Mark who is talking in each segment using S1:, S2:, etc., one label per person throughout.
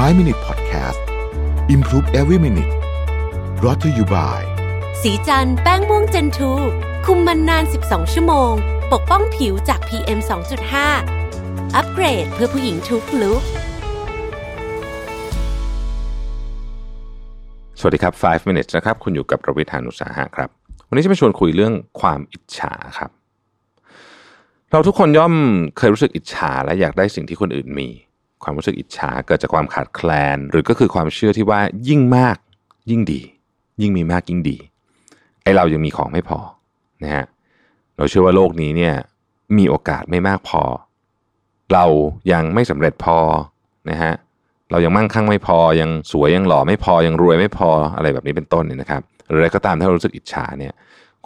S1: 5 Minute Podcast Improve Every Minute รอ t ธออยู่บ่าย
S2: สีจันแป้งม่วงเจนทูคุมมันนาน 12 ชั่วโมง ปกป้องผิวจาก PM 2.5 อัปเกรดเพื่อผู้หญิงทุกลุก
S3: สวัสดีครับ 5 minutes นะครับ คุณอยู่กับประวิทยานุสาหะครับ วันนี้จะมาชวนคุยเรื่องความอิจฉาครับ เราทุกคนย่อมเคยรู้สึกอิจฉาและอยากได้สิ่งที่คนอื่นมี ความรู้สึกอิจฉาเกิดจากความขาดแคลน หรือก็คือความเชื่อที่ว่ายิ่งมากยิ่งดี ยิ่งมีมากยิ่งดีไอเรายังมีของไม่พอนะฮะเราเชื่อว่าโลกนี้เนี่ยมีโอกาสไม่มากพอ เรายังไม่สำเร็จพอนะฮะเรายังมั่งคั่งไม่พอยังสวยยังหล่อไม่พอยังรวยไม่พออะไรแบบนี้เป็นต้นเนี่ยนะครับหรืออะไรก็ตามที่เรารู้สึกอิจฉาเนี่ย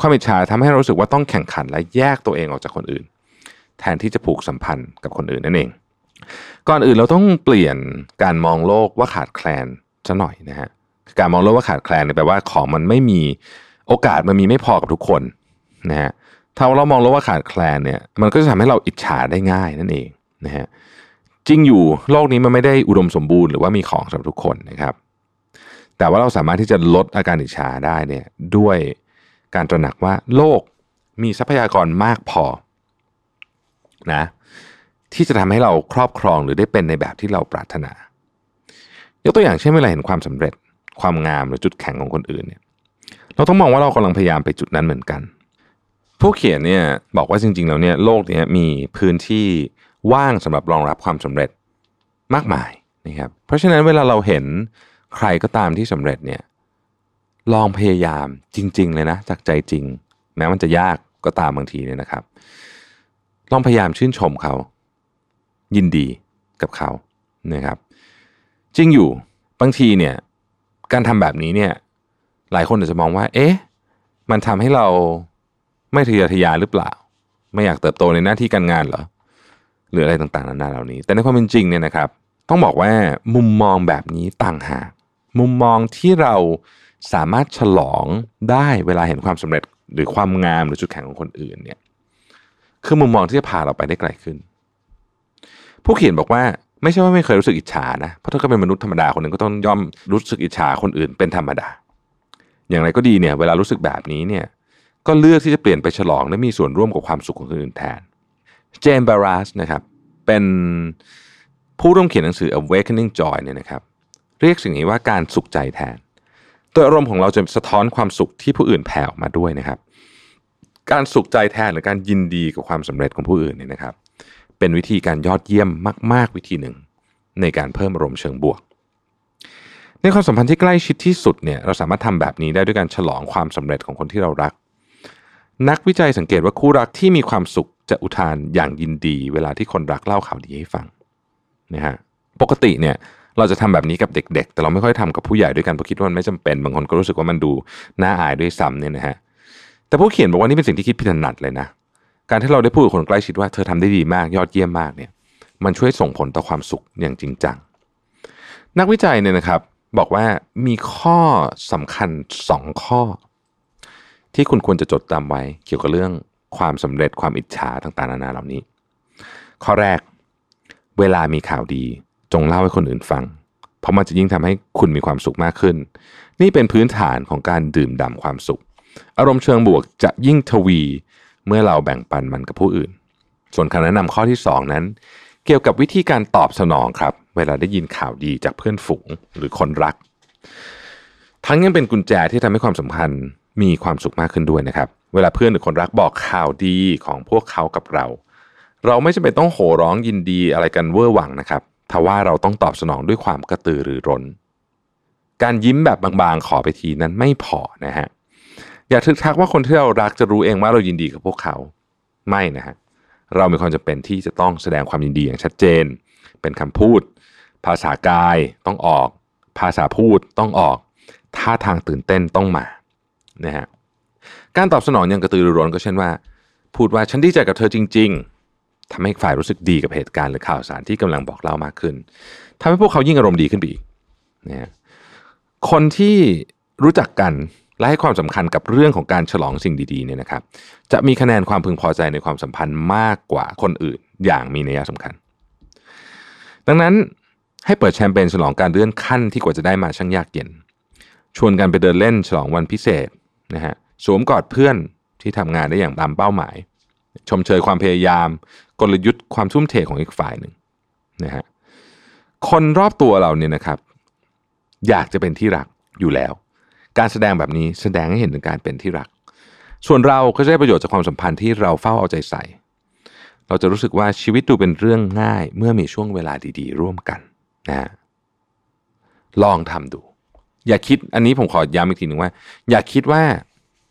S3: ความอิจฉาทำให้เรารู้สึกว่าต้องแข่งขันและแยกตัวเองออกจากคนอื่น แทนที่จะผูกสัมพันธ์กับคนอื่นนั่นเอง ก่อนอื่นเราต้องเปลี่ยนการมองโลกว่าขาดแคลนซะหน่อยนะฮะการมองโลกว่าขาดแคลนเนี่ยแปลว่าของมันไม่มีโอกาสมันมีไม่พอกับทุกคนนะฮะถ้าเรามองโลกว่าขาดแคลนเนี่ยมันก็จะทำให้เราอิจฉาได้ง่ายนั่นเองนะฮะจริงอยู่โลกนี้มันไม่ได้อุดมสมบูรณ์หรือว่ามีของสำหรับทุกคนนะครับ แต่ว่าเราสามารถที่จะลดอาการอิจฉาได้เนี่ยด้วยการตระหนักว่าโลกมีทรัพยากรมากพอนะ ที่จะทำให้เราครอบครองหรือได้เป็นในแบบที่เราปรารถนา ยกตัวอย่างเช่นเวลาเห็นความสำเร็จ ความงามหรือจุดแข็งของคนอื่นเนี่ย เราต้องมองว่าเรากำลังพยายามไปจุดนั้นเหมือนกัน ผู้เขียนเนี่ยบอกว่าจริง ๆ แล้วเนี่ยโลกนี้มีพื้นที่ว่างสำหรับรองรับความสำเร็จมากมายนะครับ เพราะฉะนั้นเวลาเราเห็นใครก็ตามที่สำเร็จเนี่ยลองพยายามจริง ๆ เลยนะ จากใจจริง แม้มันจะยากก็ตามบางทีเนี่ยนะครับ ลองพยายามชื่นชมเขา ยินดีกับเขานะครับจริงอยู่บางทีเนี่ยการทำแบบนี้เนี่ยหลายคนอาจจะมองว่า เอ๊ะมันทำให้เราไม่ทะเยอทะยานหรือเปล่า ไม่อยากเติบโตในหน้าที่การงานเหรอหรืออะไรต่างๆนานาเหล่านี้ แต่ในความเป็นจริงเนี่ยนะครับ ต้องบอกว่ามุมมองแบบนี้ต่างหากมุมมองที่เราสามารถฉลองได้เวลาเห็นความสำเร็จหรือความงามหรือจุดแข็งของคนอื่นเนี่ยคือมุมมองที่จะพาเราไปได้ไกลขึ้น ผู้เขียนบอกว่าไม่ใช่ว่าไม่เคยรู้สึกอิจฉานะ เพราะถ้าก็เป็นมนุษย์ธรรมดาคนหนึ่งก็ต้องย่อมรู้สึกอิจฉาคนอื่นเป็นธรรมดา อย่างไรก็ดีเนี่ย เวลารู้สึกแบบนี้เนี่ย ก็เลือกที่จะเปลี่ยนไปฉลองและมีส่วนร่วมกับความสุขของคนอื่นแทน เจมส์บารัสนะครับ เป็นผู้ร่วมเขียนหนังสือ Awakening Joy เนี่ยนะครับ เรียกสิ่งนี้ว่าการสุขใจแทน ตัวอารมณ์ของเราจะสะท้อนความสุขที่ผู้อื่นแผ่ออกมาด้วยนะครับ การสุขใจแทนหรือการยินดีกับความสำเร็จของผู้อื่นเนี่ยนะครับ เป็นวิธีการยอดเยี่ยมมาก ๆ วิธีหนึ่ง ในการเพิ่มอารมณ์เชิงบวก ในความสัมพันธ์ที่ใกล้ชิดที่สุดเนี่ยเราสามารถทำแบบนี้ได้ด้วยการฉลองความสำเร็จของคนที่เรารัก นักวิจัยสังเกตว่าคู่รักที่มีความสุขจะอุทานอย่างยินดี เวลาที่คนรักเล่าข่าวดีให้ฟังนะฮะปกติเนี่ยเราจะทำแบบนี้กับเด็ก ๆ แต่เราไม่ค่อยทำกับผู้ใหญ่ด้วยกันเพราะคิดว่ามันไม่จำเป็น บางคนก็รู้สึกว่ามันดูน่าอายด้วยซ้ำเนี่ยนะฮะแต่ผู้เขียนบอกว่านี่เป็นสิ่งที่คิดผิดถนัดเลยนะ การที่เราได้พูดกับคนใกล้ชิดว่าเธอทำได้ดีมากยอดเยี่ยมมากเนี่ยมันช่วยส่งผลต่อความสุขอย่างจริงจัง นักวิจัยเนี่ยนะครับบอกว่ามีข้อสำคัญสองข้อ ที่คุณควรจะจดจำไว้ เกี่ยวกับเรื่องความสำเร็จความอิจฉาต่างๆนานาเหล่านี้ ข้อแรก เวลามีข่าวดี จงเล่าให้คนอื่นฟัง เพราะมันจะยิ่งทำให้คุณมีความสุขมากขึ้น นี่เป็นพื้นฐานของการดื่มด่ำความสุข อารมณ์เชิงบวกจะยิ่งทวี เมื่อเราแบ่งปันมันกับผู้อื่น ส่วนคำแนะนำข้อที่สองนั้น เกี่ยวกับวิธีการตอบสนองครับ เวลาได้ยินข่าวดีจากเพื่อนฝูงหรือคนรัก ทั้งยังเป็นกุญแจที่ทำให้ความสัมพันธ์มีความสุขมากขึ้นด้วยนะครับ เวลาเพื่อนหรือคนรักบอกข่าวดีของพวกเขากับเรา เราไม่จำเป็นต้องโห่ร้องยินดีอะไรกันเวอร์หวังนะครับทว่าเราต้องตอบสนองด้วยความกระตือรือร้น การยิ้มแบบบางๆ ขอไปทีนั้นไม่พอนะฮะ อย่าทึกทักว่าคนที่เรารักจะรู้เองว่าเรายินดีกับพวกเขาไม่นะฮะเรามีความจำเป็นที่จะต้องแสดงความยินดีอย่างชัดเจน เป็นคำพูด ภาษากายต้องออก ภาษาพูดต้องออกท่าทางตื่นเต้นต้องมานะฮะการตอบสนองอย่างกระตือรือร้นก็เช่นว่า พูดว่าฉันดีใจกับเธอจริง ๆทำให้ฝ่ายรู้สึกดีกับเหตุการณ์หรือข่าวสารที่กำลังบอกเล่ามากขึ้นทำให้พวกเขายิ่งอารมณ์ดีขึ้นไปอีกนะฮะคนที่รู้จักกัน และให้ความสำคัญกับเรื่องของการฉลองสิ่งดีๆเนี่ยนะครับ จะมีคะแนนความพึงพอใจในความสัมพันธ์มากกว่าคนอื่นอย่างมีนัยสำคัญ ดังนั้นให้เปิดแชมเปญฉลองการเลื่อนขั้นที่กว่าจะได้มาช่างยากเย็น ชวนกันไปเดินเล่นฉลองวันพิเศษนะฮะสวมกอดเพื่อนที่ทำงานได้อย่างตามเป้าหมาย ชมเชยความพยายาม กลยุทธ์ความทุ่มเทของอีกฝ่ายหนึ่งนะฮะคนรอบตัวเราเนี่ยนะครับ อยากจะเป็นที่รักอยู่แล้ว การแสดงแบบนี้แสดงให้เห็นถึงการเป็นที่รัก ส่วนเราก็จะได้ประโยชน์จากความสัมพันธ์ที่เราเฝ้าเอาใจใส่ เราจะรู้สึกว่าชีวิตดูเป็นเรื่องง่าย เมื่อมีช่วงเวลาดีๆ ร่วมกันนะฮะลองทำดู อย่าคิดอันนี้ผมขอย้ำอีกทีหนึ่งว่า อย่าคิดว่า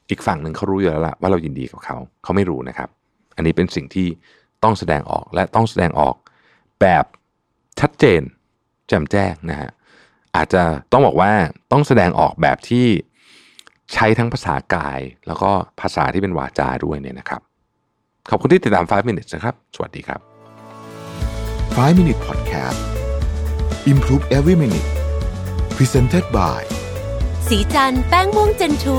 S3: อีกฝั่งหนึ่งเขารู้อยู่แล้วล่ะว่าเรายินดีกับเขา เขาไม่รู้นะครับ อันนี้เป็นสิ่งที่ต้องแสดงออกและต้องแสดงออกแบบชัดเจนแจ่มแจ้งนะฮะ อาจจะต้องบอกว่าต้องแสดงออกแบบที่ใช้ทั้งภาษากาย แล้วก็ภาษาที่เป็นวาจาด้วยเนี่ยนะครับ ขอบคุณที่ติดตาม 5 minutes นะครับ สวัสดีครับ
S1: 5 Minute Podcast Improve Every Minute Presented by
S2: สีจันแป้งม่วงเจนทู